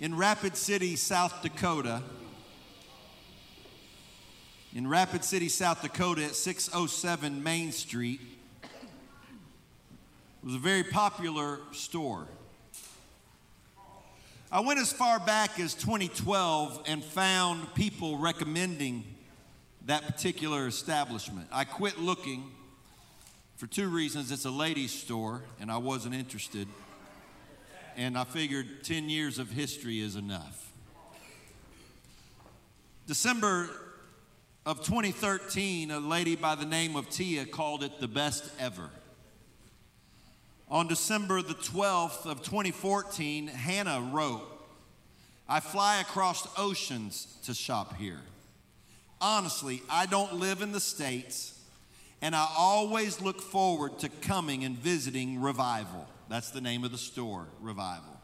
in Rapid City, South Dakota. In Rapid City, South Dakota at 607 Main Street. Was a very popular store. I went as far back as 2012 and found people recommending that particular establishment. I quit looking for two reasons. It's a ladies' store, and I wasn't interested. And I figured 10 years of history is enough. December of 2013, a lady by the name of Tia called it the best ever. On December the 12th of 2014, Hannah wrote, I fly across oceans to shop here. Honestly, I don't live in the States, and I always look forward to coming and visiting Revival. That's the name of the store, Revival.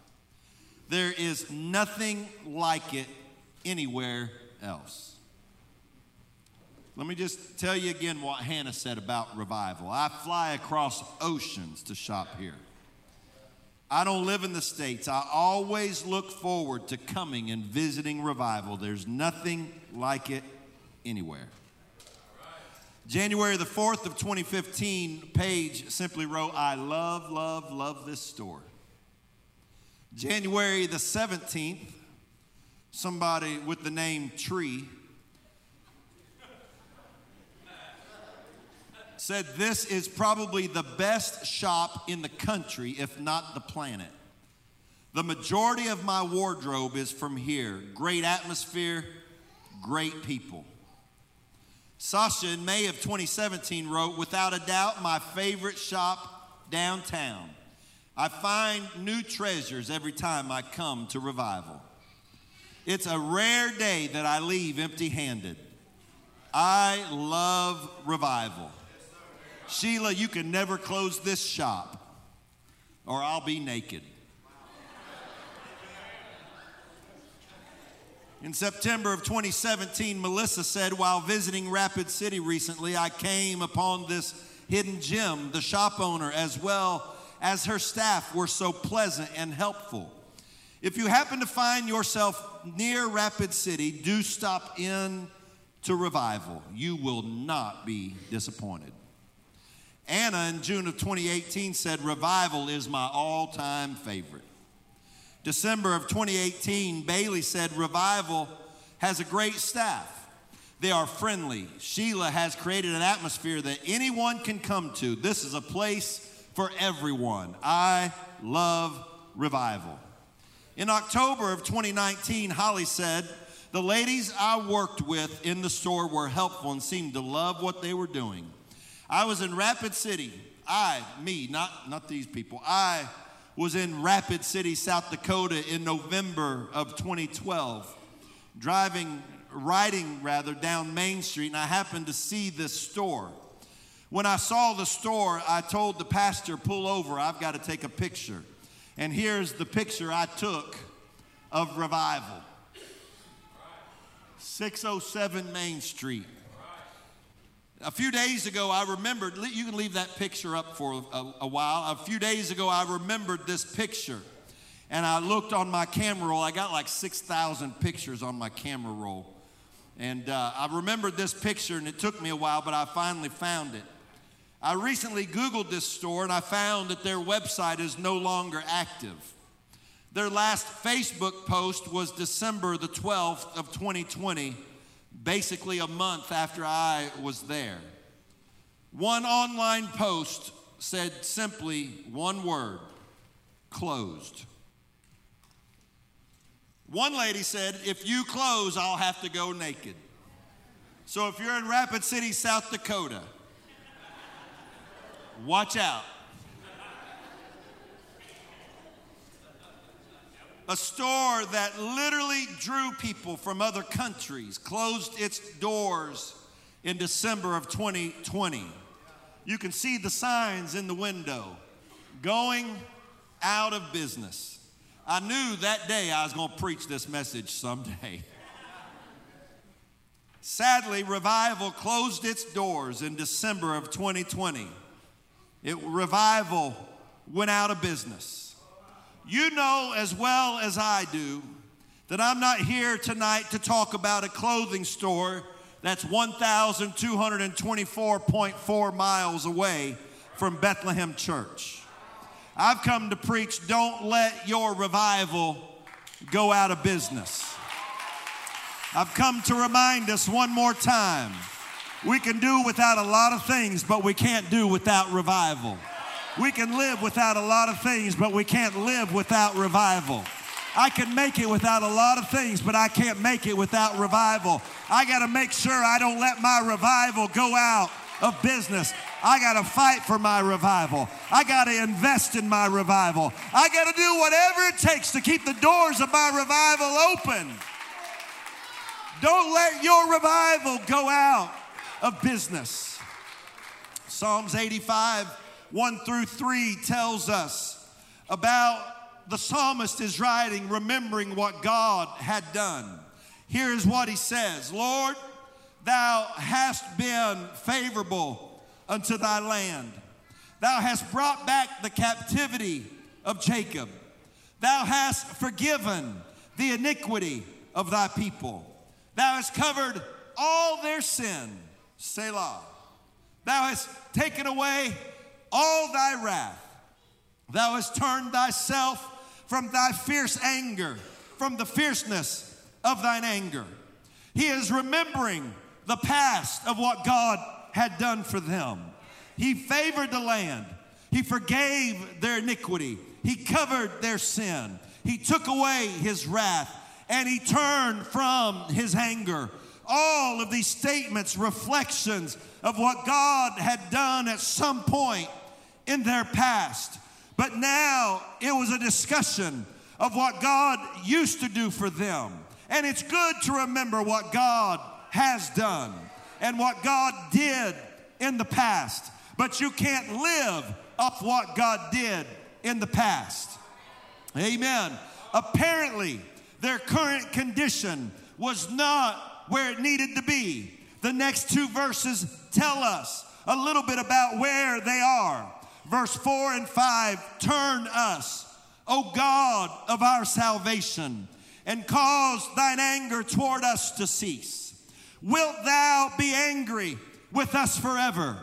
There is nothing like it anywhere else. Let me just tell you again what Hannah said about revival. I fly across oceans to shop here. I don't live in the States. I always look forward to coming and visiting revival. There's nothing like it anywhere. January the 4th of 2015, Paige simply wrote, I love, love, love this store. January the 17th, somebody with the name Tree said, This is probably the best shop in the country, if not the planet. The majority of my wardrobe is from here. Great atmosphere, great people. Sasha, in May of 2017, wrote, Without a doubt, my favorite shop downtown. I find new treasures every time I come to revival. It's a rare day that I leave empty handed. I love revival. Sheila, you can never close this shop or I'll be naked. In September of 2017, Melissa said, while visiting Rapid City recently, I came upon this hidden gem. The shop owner, as well as her staff, were so pleasant and helpful. If you happen to find yourself near Rapid City, do stop in to Revival. You will not be disappointed. Anna in June of 2018 said, Revival is my all time favorite. December of 2018, Bailey said, Revival has a great staff. They are friendly. Sheila has created an atmosphere that anyone can come to. This is a place for everyone. I love revival. In October of 2019, Holly said, The ladies I worked with in the store were helpful and seemed to love what they were doing. I was in Rapid City. I, me, not, not these people. I was in Rapid City, South Dakota in November of 2012, driving, riding rather, down Main Street, and I happened to see this store. When I saw the store, I told the pastor, pull over, I've got to take a picture. And here's the picture I took of revival 607 Main Street. A few days ago, I remembered, you can leave that picture up for a, a, while. A few days ago, I remembered this picture. And I looked on my camera roll. I got like 6,000 pictures on my camera roll. And uh, I remembered this picture, and it took me a while, but I finally found it. I recently Googled this store, and I found that their website is no longer active. Their last Facebook post was December the 12th of 2020 basically a month after I was there. One online post said simply one word closed. One lady said, If you close, I'll have to go naked. So if you're in Rapid City, South Dakota, watch out. A store that literally drew people from other countries, closed its doors in December of 2020. You can see the signs in the window going out of business. I knew that day I was going to preach this message someday. Sadly, Revival closed its doors in December of 2020. It, revival went out of business. You know as well as I do that I'm not here tonight to talk about a clothing store that's 1,224.4 miles away from Bethlehem Church. I've come to preach don't let your revival go out of business. I've come to remind us one more time we can do without a lot of things, but we can't do without revival. We can live without a lot of things, but we can't live without revival. I can make it without a lot of things, but I can't make it without revival. I got to make sure I don't let my revival go out of business. I got to fight for my revival. I got to invest in my revival. I got to do whatever it takes to keep the doors of my revival open. Don't let your revival go out of business. Psalms 85, 1 through 3 tells us about the psalmist is writing, remembering what God had done. Here is what he says Lord, thou hast been favorable unto thy land. Thou hast brought back the captivity of Jacob. Thou hast forgiven the iniquity of thy people. Thou hast covered all their sin, Selah. Thou hast taken away all thy wrath. Thou hast turned thyself from thy fierce anger, from the fierceness of thine anger. He is remembering the past of what God had done for them. He favored the land. He forgave their iniquity. He covered their sin. He took away his wrath and he turned from his anger. All of these statements, reflections of what God had done at some point in their past. But now it was a discussion of what God used to do for them. And it's good to remember what God has done and what God did in the past. But you can't live off what God did in the past. Amen. Apparently, their current condition was not where it needed to be. The next two verses tell us a little bit about where they are. Verse 4 and 5 Turn us, O God of our salvation, and cause thine anger toward us to cease. Wilt thou be angry with us forever?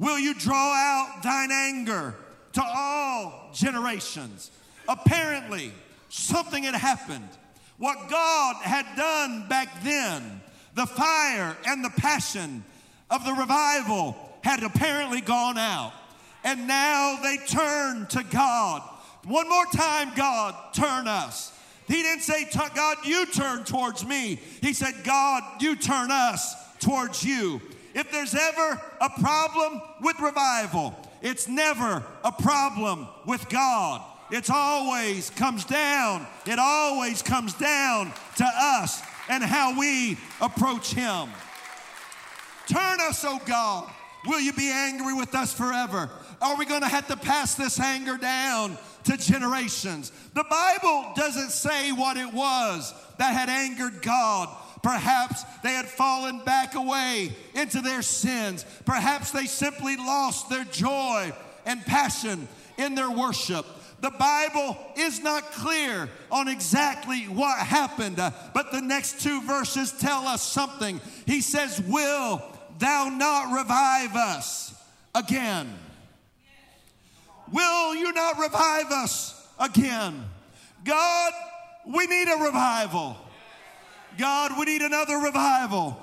Will you draw out thine anger to all generations? Apparently, something had happened what God had done back then, the fire and the passion of the revival had apparently gone out. And now they turn to God. One more time, God, turn us. He didn't say, God, you turn towards me. He said, God, you turn us towards you. If there's ever a problem with revival, it's never a problem with God. It's always comes down, it always comes down to us and how we approach Him. Turn us, oh God. Will you be angry with us forever? Are we going to have to pass this anger down to generations? The Bible doesn't say what it was that had angered God. Perhaps they had fallen back away into their sins. Perhaps they simply lost their joy and passion in their worship. The Bible is not clear on exactly what happened, but the next two verses tell us something. He says, Will thou not revive us again? Will you not revive us again? God, we need a revival. God, we need another revival.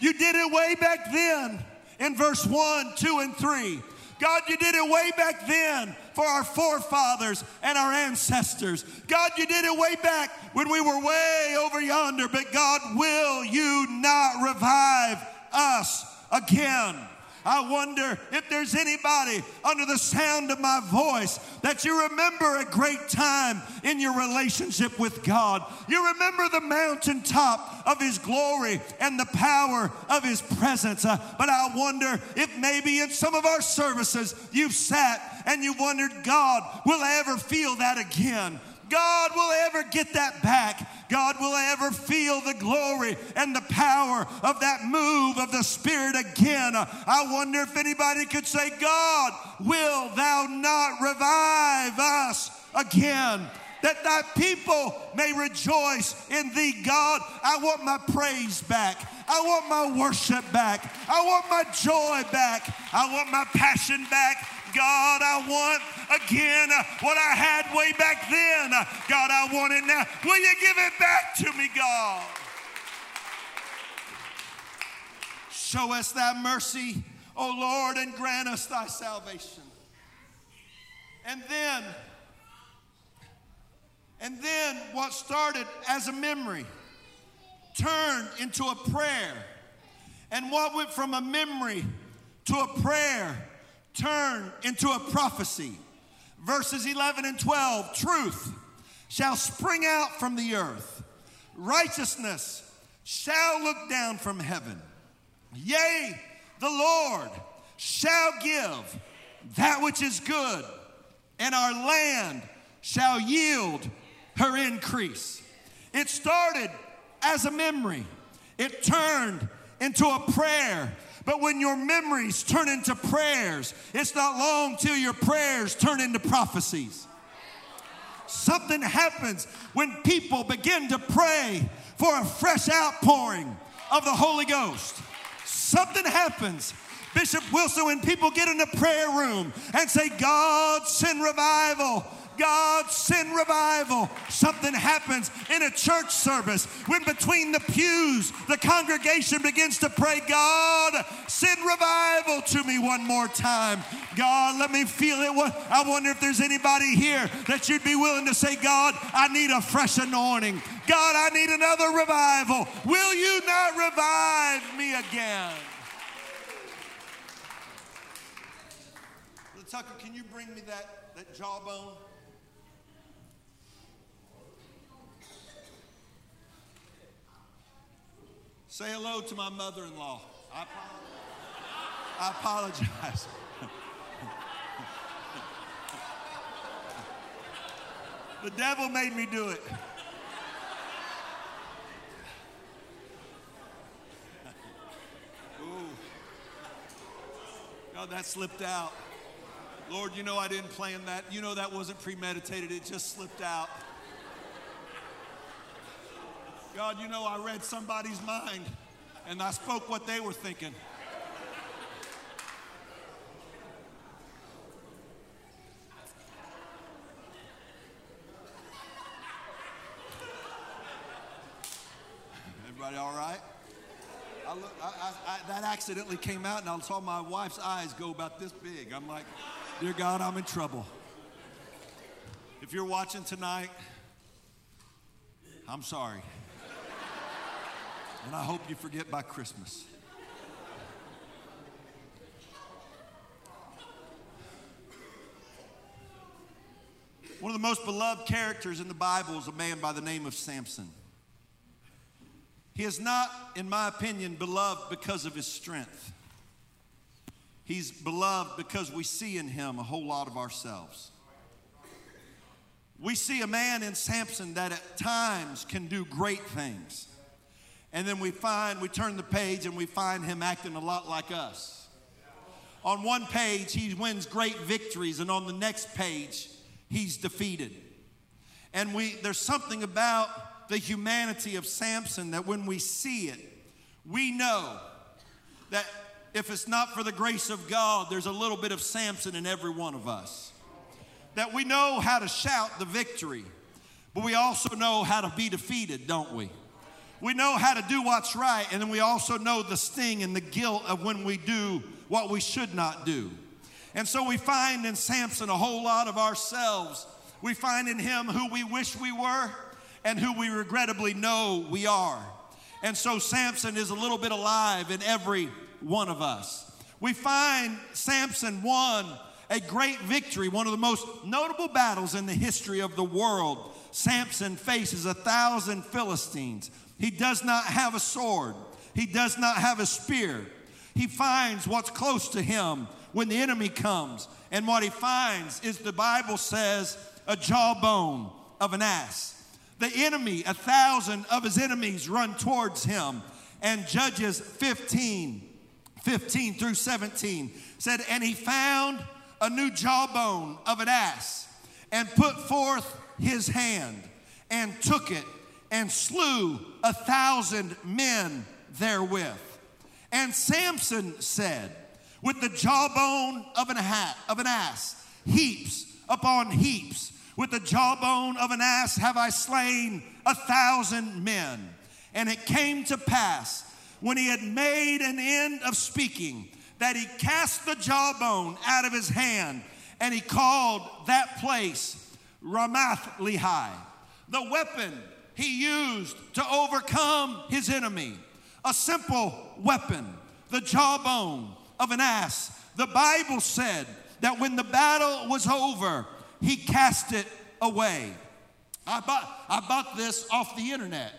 You did it way back then in verse 1, 2, and 3. God, you did it way back then for our forefathers and our ancestors. God, you did it way back when we were way over yonder, but God, will you not revive us again? I wonder if there's anybody under the sound of my voice that you remember a great time in your relationship with God. You remember the mountaintop of His glory and the power of His presence. Uh, but I wonder if maybe in some of our services you've sat and you wondered, God, will I ever feel that again? God will ever get that back. God will I ever feel the glory and the power of that move of the Spirit again. I wonder if anybody could say, God, will thou not revive us again? that thy people may rejoice in thee, God. I want my praise back. I want my worship back. I want my joy back. I want my passion back. God, I want again what I had way back then. God, I want it now. Will you give it back to me, God? Show us thy mercy, O Lord, and grant us thy salvation. And then, and then what started as a memory turned into a prayer. And what went from a memory to a prayer turned into a prophecy. Verses 11 and 12 truth shall spring out from the earth, righteousness shall look down from heaven. Yea, the Lord shall give that which is good, and our land shall yield her increase. It started as a memory, it turned into a prayer. But when your memories turn into prayers, it's not long till your prayers turn into prophecies. Something happens when people begin to pray for a fresh outpouring of the Holy Ghost. Something happens Bishop Wilson, when people get in the prayer room and say, God, send revival, God, send revival. Something happens in a church service when between the pews, the congregation begins to pray, God, send revival to me one more time. God, let me feel it. I wonder if there's anybody here that you'd be willing to say, God, I need a fresh anointing. God, I need another revival. Will you not revive me again? Tucker, can you bring me that, that jawbone? Say hello to my mother in law. I apologize. I apologize. the devil made me do it. God, that slipped out. Lord, you know I didn't plan that. You know that wasn't premeditated, it just slipped out. God, you know, I read somebody's mind and I spoke what they were thinking. Everybody all right? I look, I, I, that accidentally came out and I saw my wife's eyes go about this big. I'm like, dear God, I'm in trouble. If you're watching tonight, I'm sorry. And I hope you forget by Christmas. One of the most beloved characters in the Bible is a man by the name of Samson. He is not, in my opinion, beloved because of his strength. He's beloved because we see in him a whole lot of ourselves. We see a man in Samson that at times can do great things. And then we find, we turn the page and we find him acting a lot like us. On one page, he wins great victories, and on the next page, he's defeated. And we, there's something about the humanity of Samson that when we see it, we know that if it's not for the grace of God, there's a little bit of Samson in every one of us. That we know how to shout the victory, but we also know how to be defeated, don't we? We know how to do what's right, and then we also know the sting and the guilt of when we do what we should not do. And so we find in Samson a whole lot of ourselves. We find in him who we wish we were and who we regrettably know we are. And so Samson is a little bit alive in every one of us. We find Samson won a great victory, one of the most notable battles in the history of the world. Samson faces a thousand Philistines. He does not have a sword, he does not have a spear. He finds what's close to him when the enemy comes. And what he finds is the Bible says a jawbone of an ass. The enemy, a thousand of his enemies run towards him. And Judges 15, 15 through 17 said, And he found a new jawbone of an ass and put forth his hand and took it and slew a thousand men therewith. And Samson said, With the jawbone of an, hat, of an ass, heaps upon heaps, with the jawbone of an ass have I slain a thousand men. And it came to pass, when he had made an end of speaking, that he cast the jawbone out of his hand, and he called that place Ramath Lehi. The weapon he used to overcome his enemy. A simple weapon, the jawbone of an ass. The Bible said that when the battle was over, he cast it away. I bought, I bought this off the internet.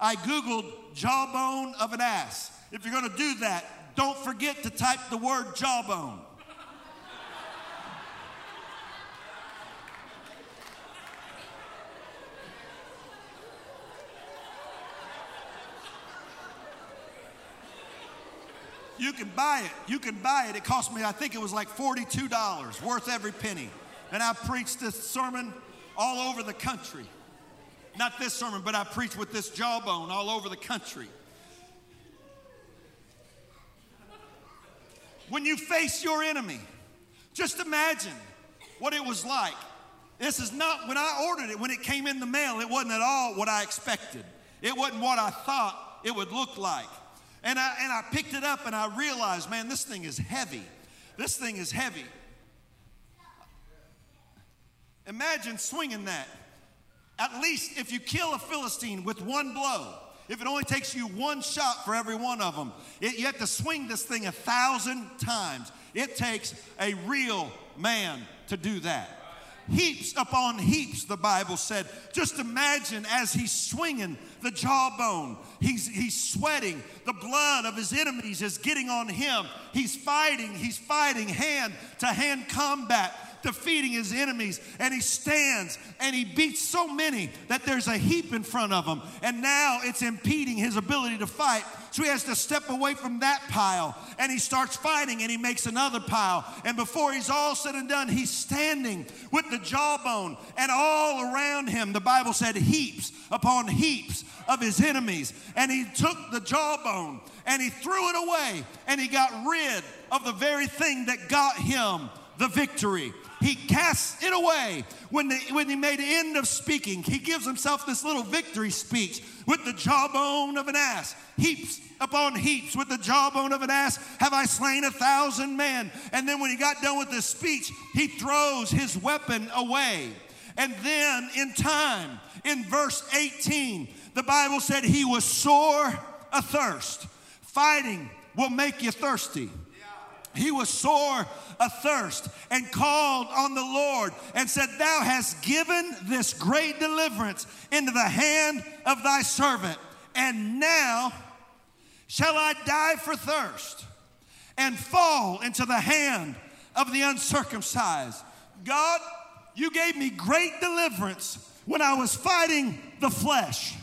I Googled jawbone of an ass. If you're going to do that, don't forget to type the word jawbone. You can buy it. You can buy it. It cost me, I think it was like $42, worth every penny. And I preached this sermon all over the country. Not this sermon, but I preached with this jawbone all over the country. When you face your enemy, just imagine what it was like. This is not, when I ordered it, when it came in the mail, it wasn't at all what I expected. It wasn't what I thought it would look like. And I, and I picked it up and I realized, man, this thing is heavy. This thing is heavy. Imagine swinging that. At least if you kill a Philistine with one blow, if it only takes you one shot for every one of them, it, you have to swing this thing a thousand times. It takes a real man to do that heaps upon heaps, the Bible said. Just imagine as he's swinging the jawbone, he's, he's sweating. The blood of his enemies is getting on him. He's fighting, he's fighting hand to hand combat defeating his enemies. And he stands and he beats so many that there's a heap in front of him. And now it's impeding his ability to fight. So he has to step away from that pile and he starts fighting and he makes another pile. And before he's all said and done, he's standing with the jawbone and all around him, the Bible said, heaps upon heaps of his enemies. And he took the jawbone and he threw it away and he got rid of the very thing that got him the victory. He casts it away. When, the, when he made end of speaking, he gives himself this little victory speech with the jawbone of an ass. Heaps upon heaps with the jawbone of an ass have I slain a thousand men. And then when he got done with this speech, he throws his weapon away. And then in time, in verse 18, the Bible said he was sore athirst. Fighting will make you thirsty. He was sore athirst and called on the Lord and said, Thou hast given this great deliverance into the hand of thy servant, and now shall I die for thirst and fall into the hand of the uncircumcised. God, you gave me great deliverance when I was fighting the flesh,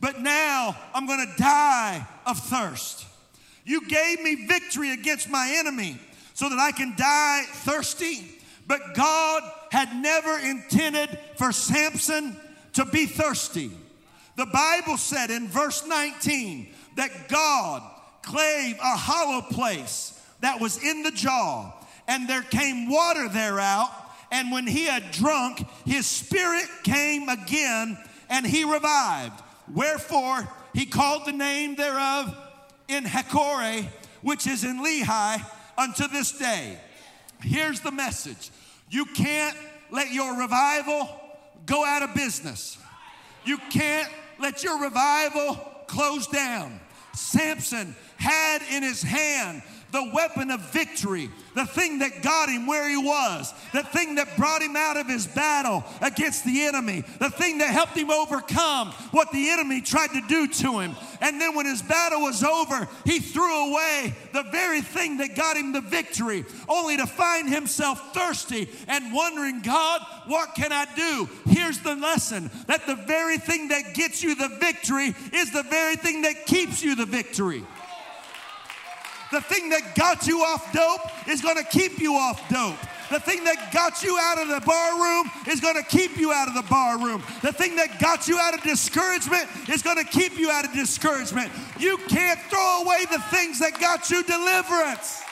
but now I'm gonna die of thirst. You gave me victory against my enemy so that I can die thirsty. But God had never intended for Samson to be thirsty. The Bible said in verse 19 that God clave a hollow place that was in the jaw, and there came water thereout. And when he had drunk, his spirit came again, and he revived. Wherefore he called the name thereof En-hakkore, which is in Lehi, unto this day. Here's the message you can't let your revival go out of business, you can't let your revival close down. Samson had in his hand the weapon of victory, the thing that got him where he was, the thing that brought him out of his battle against the enemy, the thing that helped him overcome what the enemy tried to do to him. And then when his battle was over, he threw away the very thing that got him the victory, only to find himself thirsty and wondering, God, what can I do? Here's the lesson that the very thing that gets you the victory is the very thing that keeps you the victory. The thing that got you off dope is going to keep you off dope. The thing that got you out of the bar room is going to keep you out of the bar room. The thing that got you out of discouragement is going to keep you out of discouragement. You can't throw away the things that got you deliverance.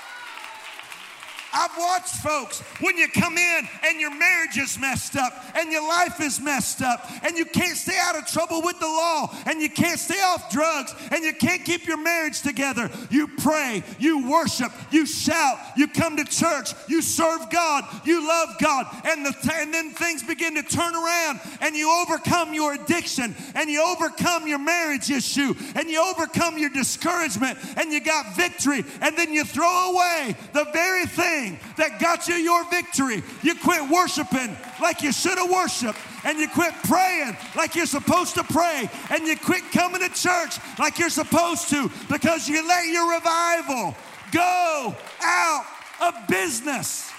I've watched folks when you come in and your marriage is messed up and your life is messed up and you can't stay out of trouble with the law and you can't stay off drugs and you can't keep your marriage together. You pray, you worship, you shout, you come to church, you serve God, you love God, and, the, and then things begin to turn around and you overcome your addiction and you overcome your marriage issue and you overcome your discouragement and you got victory and then you throw away the very thing thing that got you your victory. You quit worshiping like you should have worshiped, and you quit praying like you're supposed to pray, and you quit coming to church like you're supposed to because you let your revival go out of business.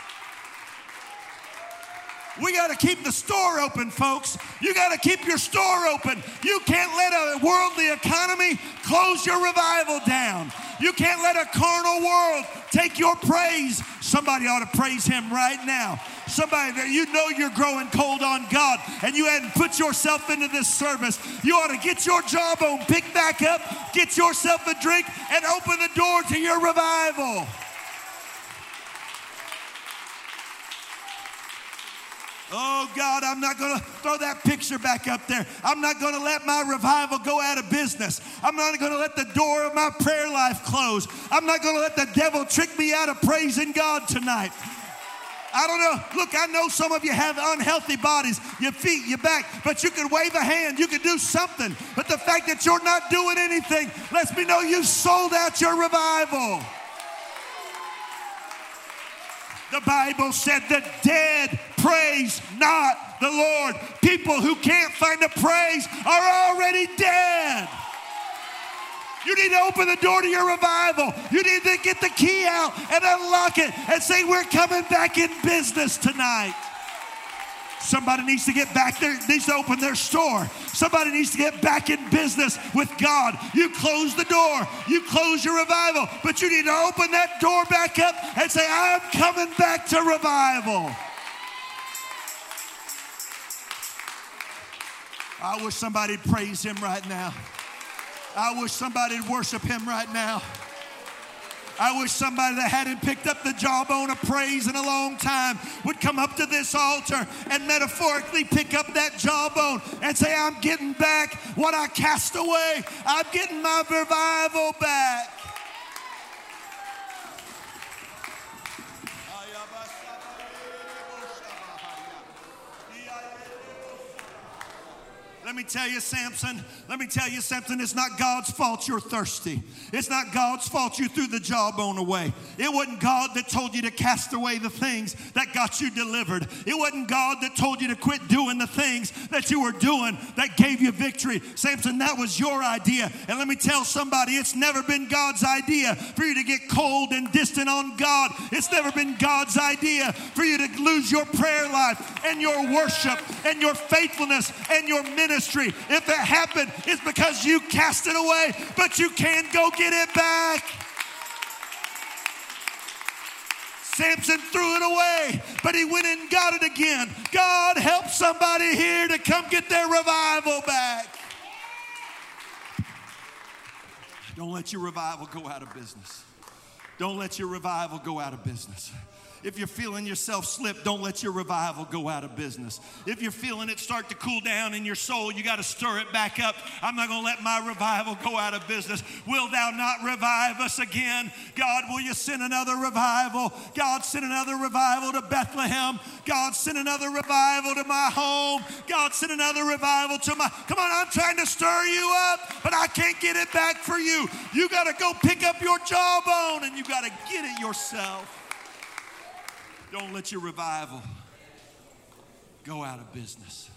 We got to keep the store open, folks. You got to keep your store open. You can't let a worldly economy close your revival down. You can't let a carnal world take your praise. Somebody ought to praise him right now. Somebody that you know you're growing cold on God and you hadn't put yourself into this service. You ought to get your jawbone picked back up, get yourself a drink, and open the door to your revival. Oh God, I'm not going to throw that picture back up there. I'm not going to let my revival go out of business. I'm not going to let the door of my prayer life close. I'm not going to let the devil trick me out of praising God tonight. I don't know. Look, I know some of you have unhealthy bodies, your feet, your back, but you can wave a hand, you can do something. But the fact that you're not doing anything lets me know you've sold out your revival. The Bible said the dead praise not the Lord. People who can't find a praise are already dead. You need to open the door to your revival. You need to get the key out and unlock it and say, We're coming back in business tonight. Somebody needs to get back there, needs to open their store. Somebody needs to get back in business with God. You close the door, you close your revival, but you need to open that door back up and say, I'm coming back to revival. I wish somebody'd praise him right now. I wish somebody'd worship him right now. I wish somebody that hadn't picked up the jawbone of praise in a long time would come up to this altar and metaphorically pick up that jawbone and say, I'm getting back what I cast away. I'm getting my revival back. Let me tell you, Samson, let me tell you something. It's not God's fault you're thirsty. It's not God's fault you threw the jawbone away. It wasn't God that told you to cast away the things that got you delivered. It wasn't God that told you to quit doing the things that you were doing that gave you victory. Samson, that was your idea. And let me tell somebody, it's never been God's idea for you to get cold and distant on God. It's never been God's idea for you to lose your prayer life and your worship and your faithfulness and your ministry ministry. If it happened, it's because you cast it away, but you can't go get it back. Samson threw it away, but he went and got it again. God help somebody here to come get their revival back. Don't let your revival go out of business. Don't let your revival go out of business. If you're feeling yourself slip, don't let your revival go out of business. If you're feeling it start to cool down in your soul, you got to stir it back up. I'm not going to let my revival go out of business. Will thou not revive us again? God, will you send another revival? God, send another revival to Bethlehem. God, send another revival to my home. God, send another revival to my. Come on, I'm trying to stir you up, but I can't get it back for you. You got to go pick up your jawbone and you got to get it yourself. Don't let your revival go out of business.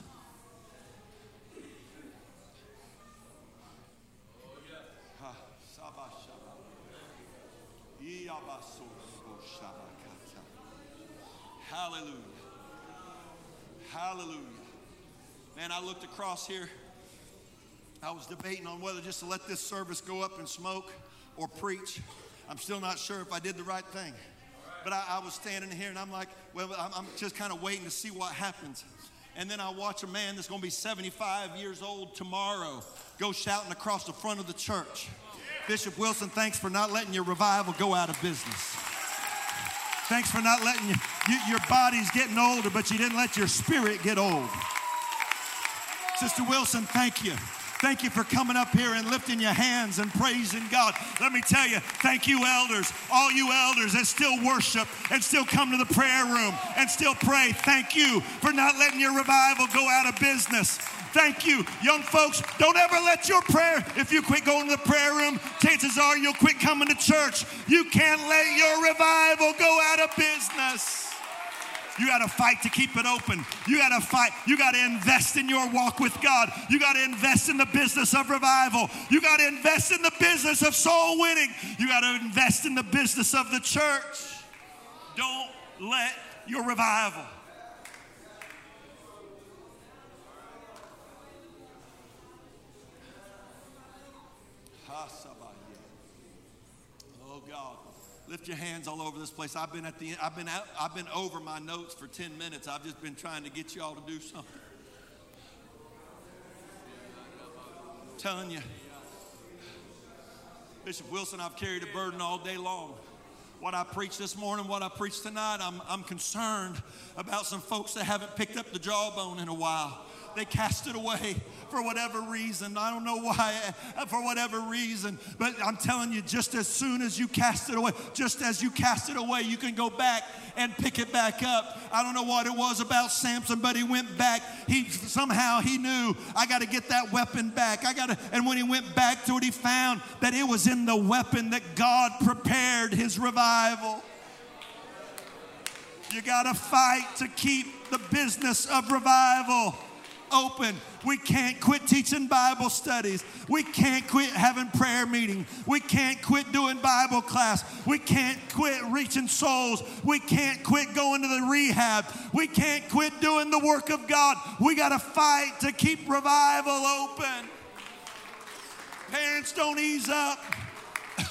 Hallelujah. Hallelujah. Man, I looked across here. I was debating on whether just to let this service go up and smoke or preach. I'm still not sure if I did the right thing. But I, I was standing here and I'm like, well, I'm, I'm just kind of waiting to see what happens. And then I watch a man that's going to be 75 years old tomorrow go shouting across the front of the church. Bishop Wilson, thanks for not letting your revival go out of business. Thanks for not letting you, you, your body's getting older, but you didn't let your spirit get old. Sister Wilson, thank you. Thank you for coming up here and lifting your hands and praising God. Let me tell you, thank you, elders, all you elders that still worship and still come to the prayer room and still pray. Thank you for not letting your revival go out of business. Thank you. Young folks, don't ever let your prayer, if you quit going to the prayer room, chances are you'll quit coming to church. You can't let your revival go out of business. You got to fight to keep it open. You got to fight. You got to invest in your walk with God. You got to invest in the business of revival. You got to invest in the business of soul winning. You got to invest in the business of the church. Don't let your revival. Oh God. Lift your hands all over this place. I've been at the I've been out, I've been over my notes for 10 minutes. I've just been trying to get you all to do something. I'm telling you. Bishop Wilson, I've carried a burden all day long. What I preached this morning, what I preached tonight, I'm, I'm concerned about some folks that haven't picked up the jawbone in a while. They cast it away for whatever reason. I don't know why, uh, for whatever reason. But I'm telling you, just as soon as you cast it away, just as you cast it away, you can go back and pick it back up. I don't know what it was about Samson, but he went back. He somehow he knew I got to get that weapon back. I got to, and when he went back to it, he found that it was in the weapon that God prepared his revival. You got to fight to keep the business of revival open. We can't quit teaching Bible studies. We can't quit having prayer meeting. We can't quit doing Bible class. We can't quit reaching souls. We can't quit going to the rehab. We can't quit doing the work of God. We got to fight to keep revival open. Parents, don't ease up.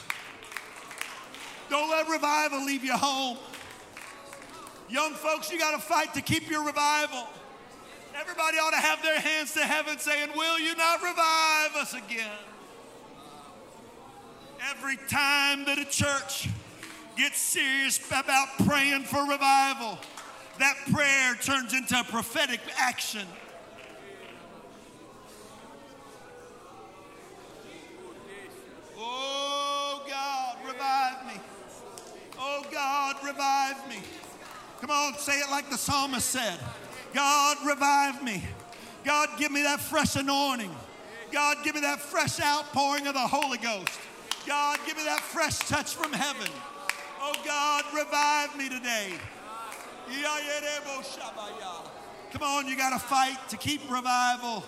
Don't let revival leave your home. Young folks, you got to fight to keep your revival. Everybody ought to have their hands to heaven saying, Will you not revive us again? Every time that a church gets serious about praying for revival, that prayer turns into a prophetic action. Oh God, revive me. Oh God, revive me. Come on, say it like the psalmist said. God, revive me. God, give me that fresh anointing. God, give me that fresh outpouring of the Holy Ghost. God, give me that fresh touch from heaven. Oh God, revive me today. Come on, you got to fight to keep revival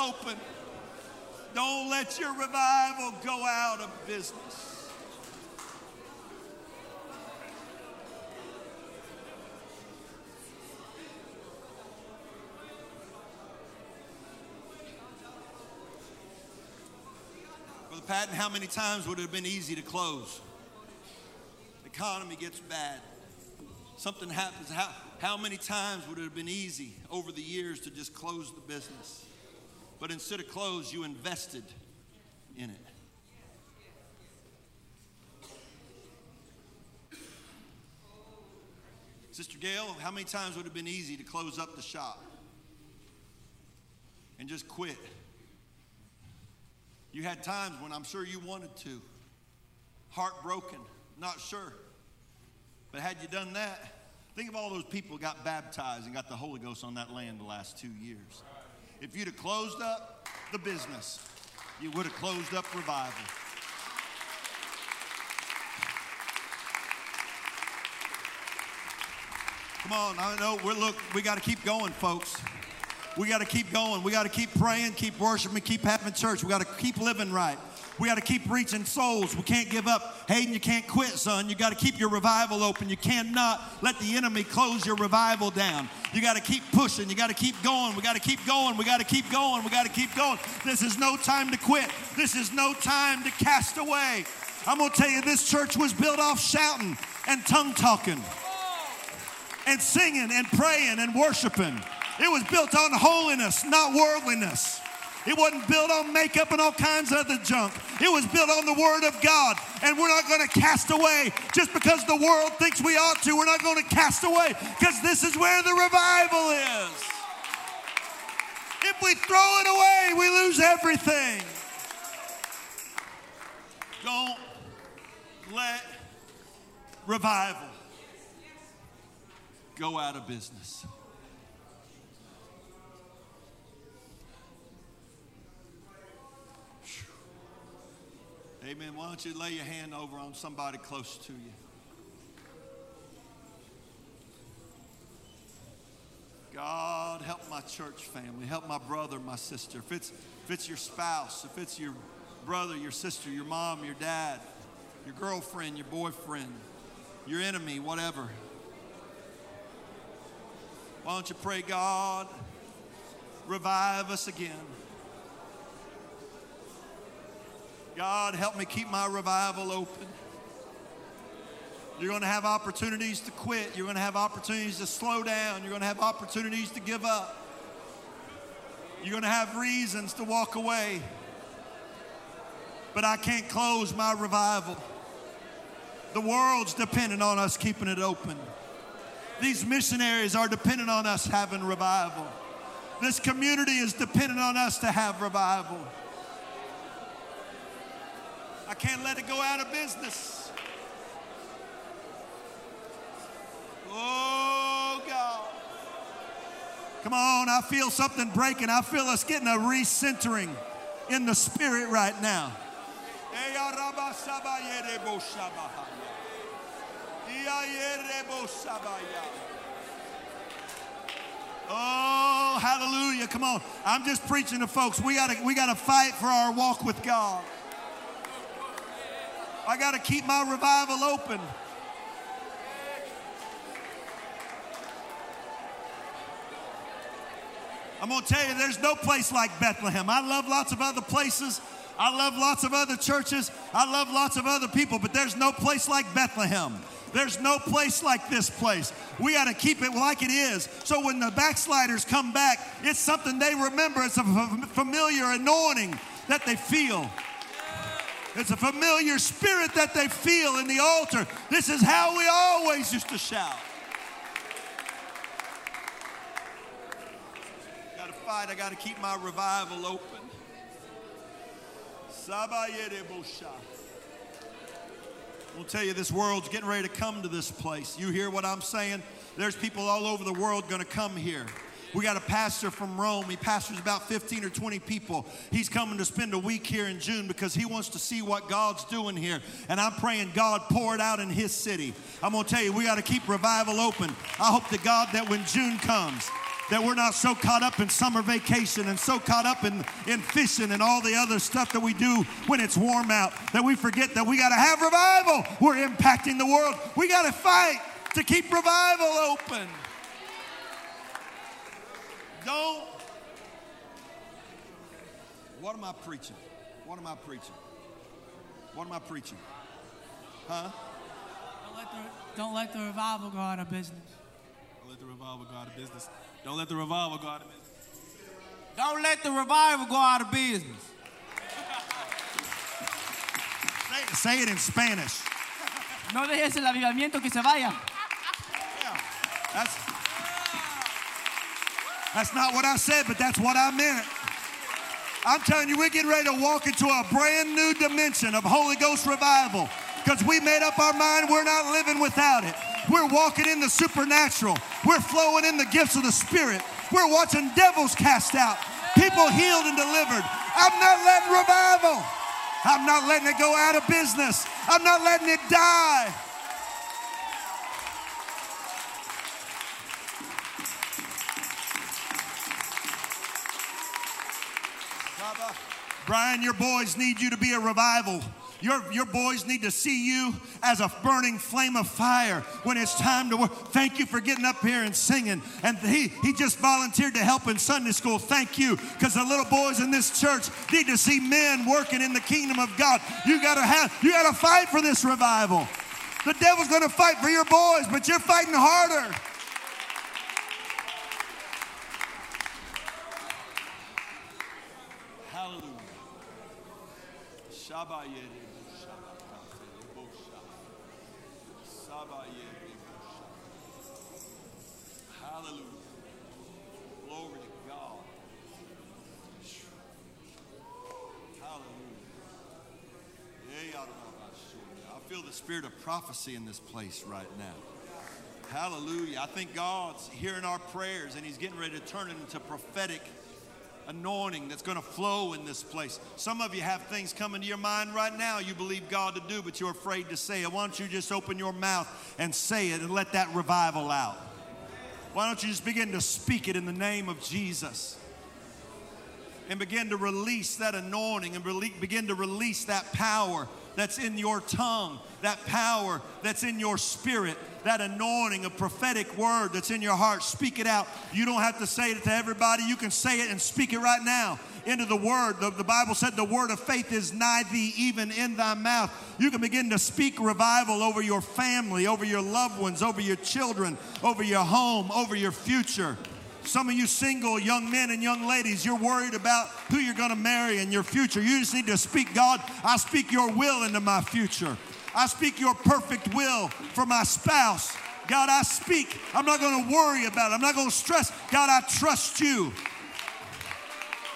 open. Don't let your revival go out of business. Patton, how many times would it have been easy to close? The economy gets bad. Something happens. How, how many times would it have been easy over the years to just close the business? But instead of close, you invested in it. Sister Gail, how many times would it have been easy to close up the shop and just quit? You had times when I'm sure you wanted to, heartbroken, not sure. But had you done that, think of all those people got baptized and got the Holy Ghost on that land the last two years. If you'd have closed up the business, you would have closed up revival. Come on, I know we're look, we got to keep going, folks. We got to keep going. We got to keep praying, keep worshiping, keep having church. We got to keep living right. We got to keep reaching souls. We can't give up. Hayden, you can't quit, son. You got to keep your revival open. You cannot let the enemy close your revival down. You got to keep pushing. You got to keep going. We got to keep going. We got to keep going. We got to keep going. This is no time to quit. This is no time to cast away. I'm going to tell you, this church was built off shouting and tongue talking and singing and praying and worshiping. It was built on holiness, not worldliness. It wasn't built on makeup and all kinds of other junk. It was built on the Word of God. And we're not going to cast away just because the world thinks we ought to. We're not going to cast away because this is where the revival is. If we throw it away, we lose everything. Don't let revival go out of business. Amen. Why don't you lay your hand over on somebody close to you? God, help my church family. Help my brother, my sister. If it's, if it's your spouse, if it's your brother, your sister, your mom, your dad, your girlfriend, your boyfriend, your enemy, whatever. Why don't you pray, God, revive us again. God, help me keep my revival open. You're going to have opportunities to quit. You're going to have opportunities to slow down. You're going to have opportunities to give up. You're going to have reasons to walk away. But I can't close my revival. The world's dependent on us keeping it open. These missionaries are dependent on us having revival. This community is dependent on us to have revival. I can't let it go out of business. Oh, God. Come on, I feel something breaking. I feel us getting a recentering in the spirit right now. Oh, hallelujah. Come on. I'm just preaching to folks. We got to we got to fight for our walk with God. I got to keep my revival open. I'm going to tell you, there's no place like Bethlehem. I love lots of other places. I love lots of other churches. I love lots of other people, but there's no place like Bethlehem. There's no place like this place. We got to keep it like it is. So when the backsliders come back, it's something they remember. It's a familiar anointing that they feel. It's a familiar spirit that they feel in the altar. This is how we always used to shout. Got to fight. I got to keep my revival open. I'll tell you, this world's getting ready to come to this place. You hear what I'm saying? There's people all over the world going to come here. We got a pastor from Rome. He pastors about 15 or 20 people. He's coming to spend a week here in June because he wants to see what God's doing here. And I'm praying God pour it out in his city. I'm going to tell you, we got to keep revival open. I hope to God that when June comes, that we're not so caught up in summer vacation and so caught up in, in fishing and all the other stuff that we do when it's warm out that we forget that we got to have revival. We're impacting the world. We got to fight to keep revival open. Don't. What am I preaching? What am I preaching? What am I preaching? Huh? Don't let the, don't let the revival go out of business. Don't let the revival go out of business. Don't let the revival go out of business. Don't let the revival go out of business. Say, say it in Spanish. No dejes el avivamiento que se vaya. Yeah, that's, that's not what I said, but that's what I meant. I'm telling you, we're getting ready to walk into a brand new dimension of Holy Ghost revival because we made up our mind we're not living without it. We're walking in the supernatural, we're flowing in the gifts of the Spirit, we're watching devils cast out, people healed and delivered. I'm not letting revival, I'm not letting it go out of business, I'm not letting it die. Brian, your boys need you to be a revival Your, your boys need to see you as a burning flame of fire when it's time to work. Thank you for getting up here and singing. And he, he just volunteered to help in Sunday school. Thank you. Because the little boys in this church need to see men working in the kingdom of God. You gotta have, you gotta fight for this revival. The devil's gonna fight for your boys, but you're fighting harder. Hallelujah. Glory to God. Hallelujah. I feel the spirit of prophecy in this place right now. Hallelujah. I think God's hearing our prayers and He's getting ready to turn it into prophetic anointing that's going to flow in this place. Some of you have things coming to your mind right now you believe God to do, but you're afraid to say it. Why don't you just open your mouth and say it and let that revival out? Why don't you just begin to speak it in the name of Jesus? And begin to release that anointing and begin to release that power that's in your tongue, that power that's in your spirit, that anointing, a prophetic word that's in your heart. Speak it out. You don't have to say it to everybody. You can say it and speak it right now into the word. The, the Bible said the word of faith is nigh thee, even in thy mouth. You can begin to speak revival over your family, over your loved ones, over your children, over your home, over your future. Some of you single young men and young ladies, you're worried about who you're going to marry in your future. You just need to speak, God, I speak your will into my future. I speak your perfect will for my spouse. God, I speak. I'm not going to worry about it. I'm not going to stress. God, I trust you.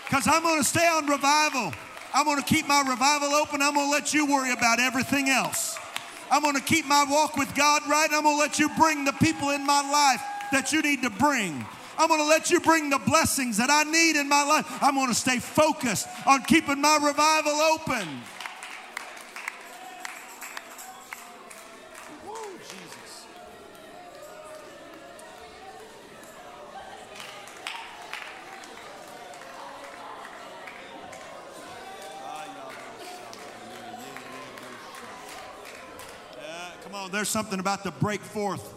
Because I'm going to stay on revival. I'm going to keep my revival open. I'm going to let you worry about everything else. I'm going to keep my walk with God right. I'm going to let you bring the people in my life that you need to bring. I'm going to let you bring the blessings that I need in my life. I'm going to stay focused on keeping my revival open. Uh, come on, there's something about to break forth.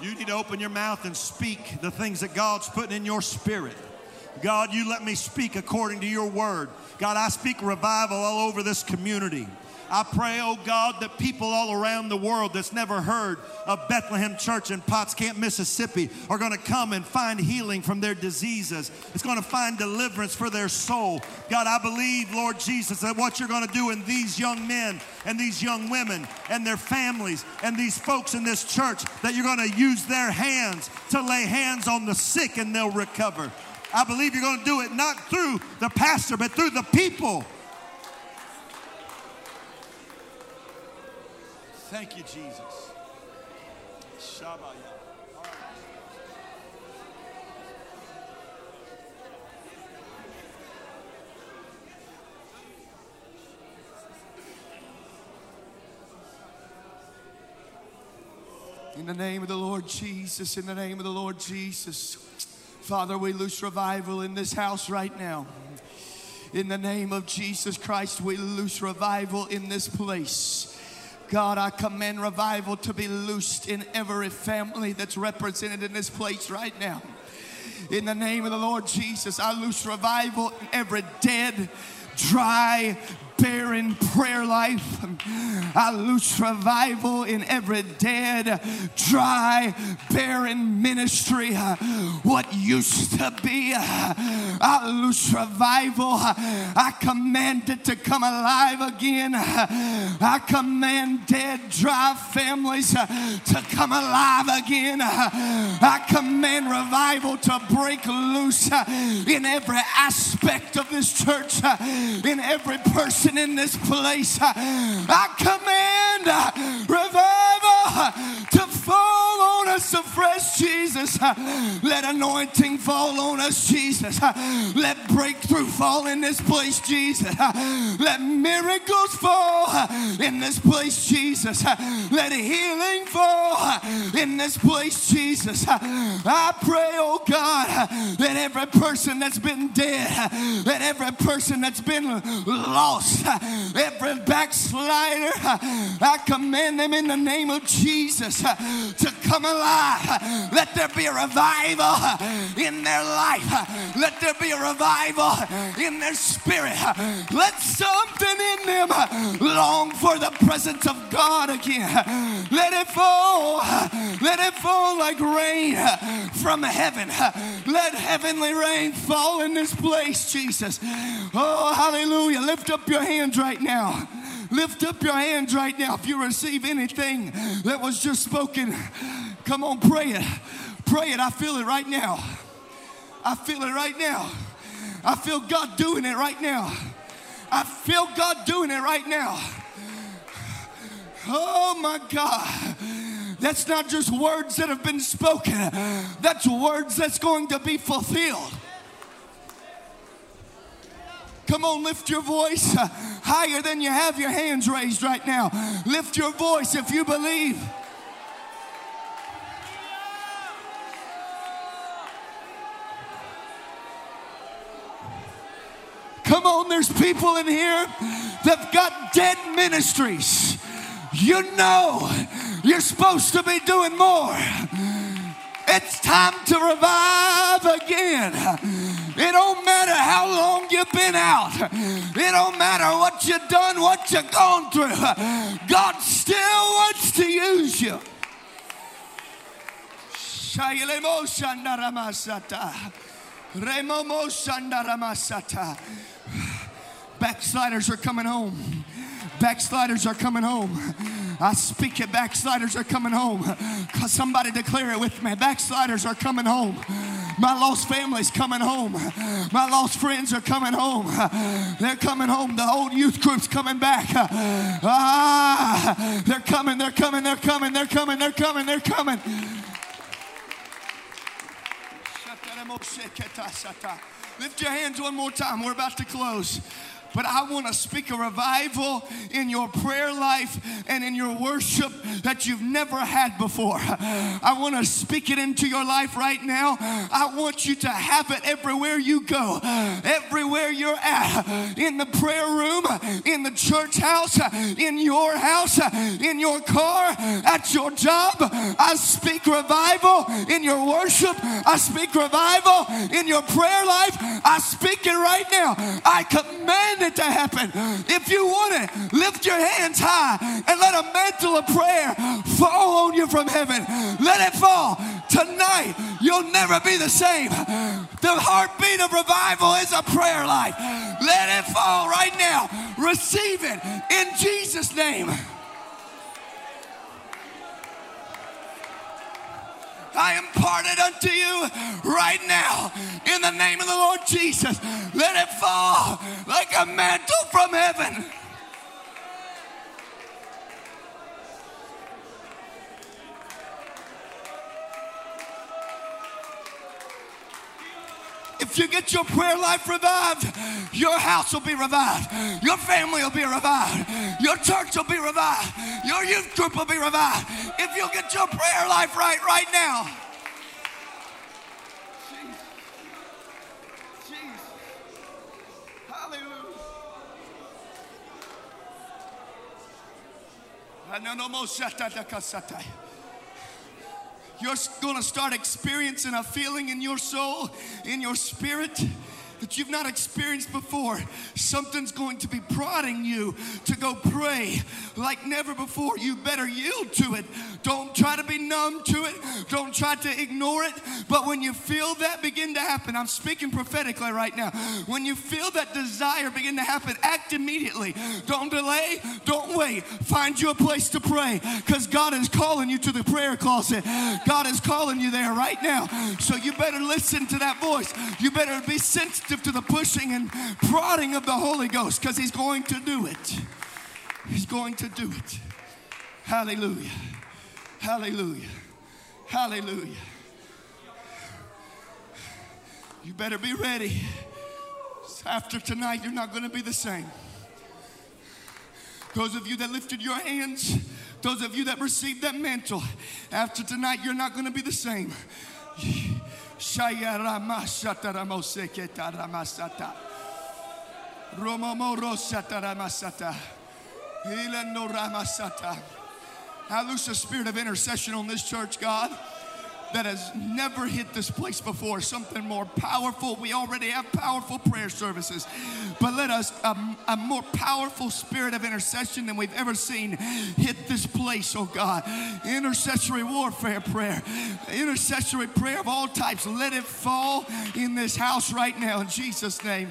You need to open your mouth and speak the things that God's putting in your spirit. God, you let me speak according to your word. God, I speak revival all over this community. I pray, oh God, that people all around the world that's never heard of Bethlehem Church in Potts Camp, Mississippi, are going to come and find healing from their diseases. It's going to find deliverance for their soul. God, I believe, Lord Jesus, that what you're going to do in these young men and these young women and their families and these folks in this church, that you're going to use their hands to lay hands on the sick and they'll recover. I believe you're going to do it not through the pastor, but through the people Thank you, Jesus. Shabbat. In the name of the Lord Jesus, in the name of the Lord Jesus. Father, we loose revival in this house right now. In the name of Jesus Christ, we loose revival in this place. God, I command revival to be loosed in every family that's represented in this place right now. In the name of the Lord Jesus, I loose revival in every dead, dry, barren prayer life. I loose revival in every dead, dry, barren ministry. What used to be, I loose revival. I command it to come alive again. I command dead, dry families to come alive again. I command revival to break loose in every aspect of this church, in every person in this place. I command uh, revival uh, to fall on us afresh Jesus. Uh, let anointing fall on us, Jesus. Uh, let breakthrough fall in this place, Jesus. Uh, let miracles fall in this place, Jesus. Let healing fall in this place, Jesus. I pray, oh God, that every person that's been dead, that every person that's been lost, every backslider, I command them in the name of Jesus to come alive. Let there be a revival in their life. Let there be a revival in their spirit. Let something in them long for the presence of God again. Let it fall. Let it fall like rain from heaven. Let heavenly rain fall in this place, Jesus. Oh, hallelujah. Lift up your hands right now. Lift up your hands right now if you receive anything that was just spoken. Come on, pray it. Pray it. I feel it right now. I feel it right now. I feel God doing it right now. I feel God doing it right now. Oh my God. That's not just words that have been spoken, that's words that's going to be fulfilled. Come on, lift your voice higher than you have your hands raised right now. Lift your voice if you believe. Come on, there's people in here that've got dead ministries. You know you're supposed to be doing more. It's time to revive again. It don't matter how long you've been out. It don't matter what you've done, what you've gone through. God still wants to use you. Remomo shandaramasata. Backsliders are coming home. Backsliders are coming home. I speak it. Backsliders are coming home. Somebody declare it with me. Backsliders are coming home. My lost family's coming home. My lost friends are coming home. They're coming home. The old youth group's coming back. Ah, they're coming. They're coming. They're coming. They're coming. They're coming. They're coming. Lift your hands one more time. We're about to close. But I want to speak a revival in your prayer life and in your worship that you've never had before. I want to speak it into your life right now. I want you to have it everywhere you go, everywhere you're at, in the prayer room, in the church house, in your house, in your car, at your job. I speak revival in your worship. I speak revival in your prayer life. I speak it right now. I command it to happen. If you want it, lift your hands high and let a mantle of prayer fall on you from heaven. Let it fall. Tonight, you'll never be the same. The heartbeat of revival is a prayer life. Let it fall right now. Receive it in Jesus' name. I impart it unto you right now in the name of the Lord Jesus. Let it fall like a mantle from heaven. You get your prayer life revived, your house will be revived. Your family will be revived. Your church will be revived. Your youth group will be revived. If you'll get your prayer life right right now. Jesus. Jesus. Hallelujah. You're going to start experiencing a feeling in your soul, in your spirit that you've not experienced before. Something's going to be prodding you to go pray like never before. You better yield to it. Don't try to be numb to it. Don't try to ignore it. But when you feel that begin to happen, I'm speaking prophetically right now. When you feel that desire begin to happen, act immediately. Don't delay. Don't wait. Find you a place to pray because God is calling you to the prayer closet. God is calling you there right now. So you better listen to that voice. You better be sensitive to the pushing and prodding of the Holy Ghost because He's going to do it. He's going to do it. Hallelujah. Hallelujah. Hallelujah. You better be ready. After tonight, you're not going to be the same. Those of you that lifted your hands, those of you that received that mantle, after tonight, you're not going to be the same. I loose the spirit of intercession on this church, God, that has never hit this place before. Something more powerful. We already have powerful prayer services, but let us a, more powerful spirit of intercession than we've ever seen hit this place, oh God. Intercessory warfare prayer, intercessory prayer of all types. Let it fall in this house right now in Jesus' name.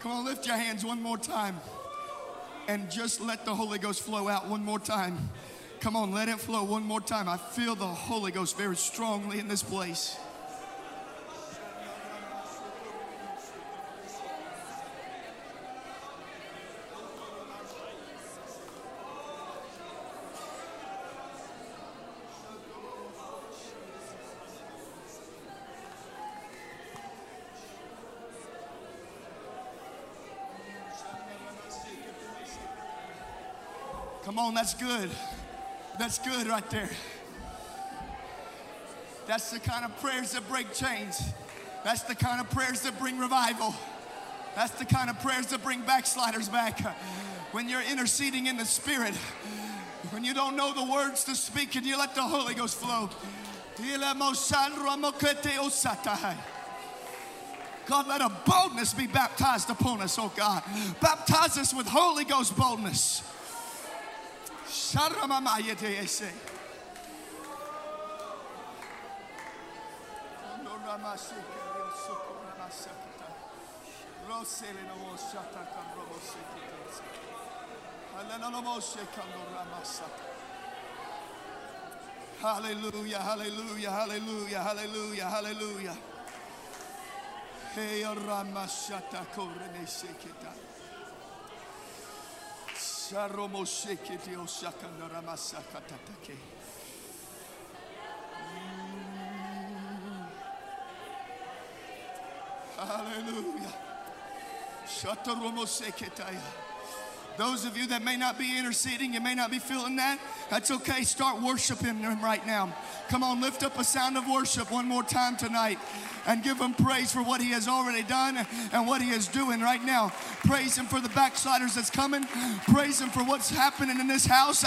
Come on, lift your hands one more time and just let the Holy Ghost flow out one more time. Come on, let it flow one more time. I feel the Holy Ghost very strongly in this place. On, that's good. That's good right there. That's the kind of prayers that break chains. That's the kind of prayers that bring revival. That's the kind of prayers that bring backsliders back. When you're interceding in the spirit, when you don't know the words to speak and you let the Holy Ghost flow. God, let a boldness be baptized upon us, oh God. Baptize us with Holy Ghost boldness. Sharamamayete ese. Hallelujah, hallelujah, hallelujah, hallelujah, hallelujah. Hey, Ramashata Koremeseketa. Sharomoseketi Osakandaramasakatatake. Mm. Hallelujah. Shataromoseketaya. Those of you that may not be interceding, you may not be feeling that, that's okay. Start worshiping Him right now. Come on, lift up a sound of worship one more time tonight and give Him praise for what He has already done and what He is doing right now. Praise Him for the backsliders that's coming. Praise Him for what's happening in this house.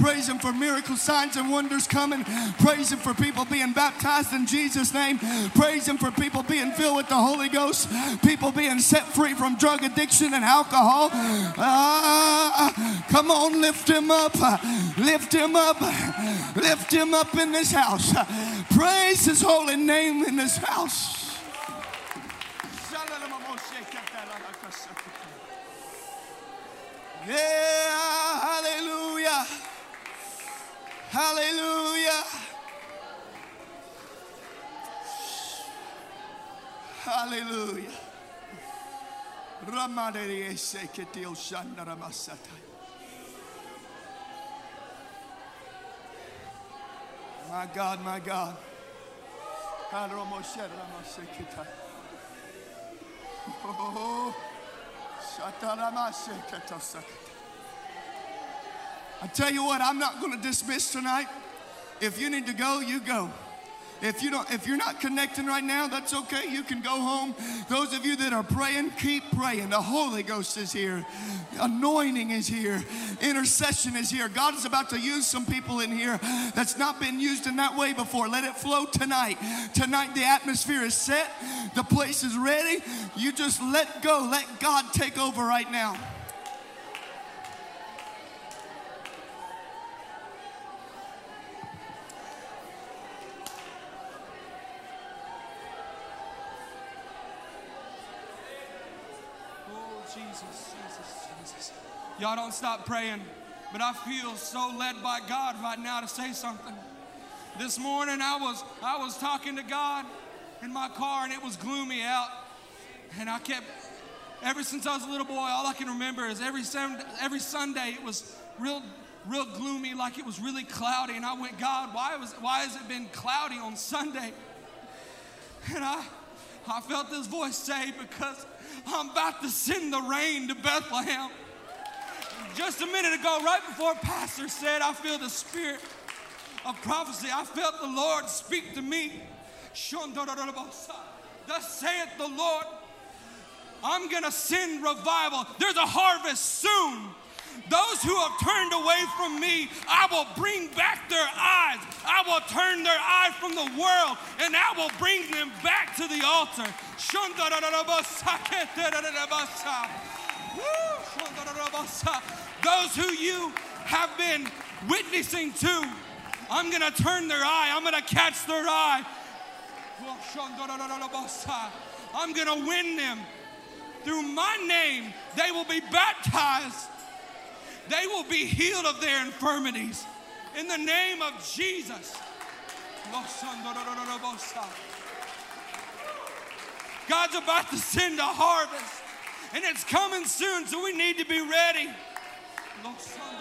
Praise Him for miracle signs and wonders coming. Praise Him for people being baptized in Jesus' name. Praise Him for people being filled with the Holy Ghost, people being set free from drug addiction and alcohol. Ah, come on, lift Him up. Lift Him up. Lift Him up in this house. Praise His holy name in this house. Yeah, hallelujah. Hallelujah. Hallelujah. Ramadere sekete oshandara masata. My God, my God. Haromoshera I tell you what, I'm not going to dismiss tonight. If you need to go, you go. If you don't, if you're not connecting right now, that's okay. You can go home. Those of you that are praying, keep praying. The Holy Ghost is here. Anointing is here. Intercession is here. God is about to use some people in here that's not been used in that way before. Let it flow tonight. Tonight the atmosphere is set. The place is ready. You just let go. Let God take over right now. Y'all don't stop praying, but I feel so led by God right now to say something. This morning I was I was talking to God in my car and it was gloomy out. And I kept ever since I was a little boy, all I can remember is every Sunday, every Sunday it was real real gloomy, like it was really cloudy. And I went, God, why was why has it been cloudy on Sunday? And I I felt this voice say, because I'm about to send the rain to Bethlehem. Just a minute ago, right before Pastor said, I feel the spirit of prophecy. I felt the Lord speak to me. Thus saith the Lord, I'm gonna send revival. There's a harvest soon. Those who have turned away from me, I will bring back their eyes. I will turn their eyes from the world and I will bring them back to the altar. Those who you have been witnessing to, I'm gonna turn their eye, I'm gonna catch their eye. I'm gonna win them. Through my name, they will be baptized. They will be healed of their infirmities. In the name of Jesus. God's about to send a harvest, and it's coming soon, so we need to be ready l'ensemble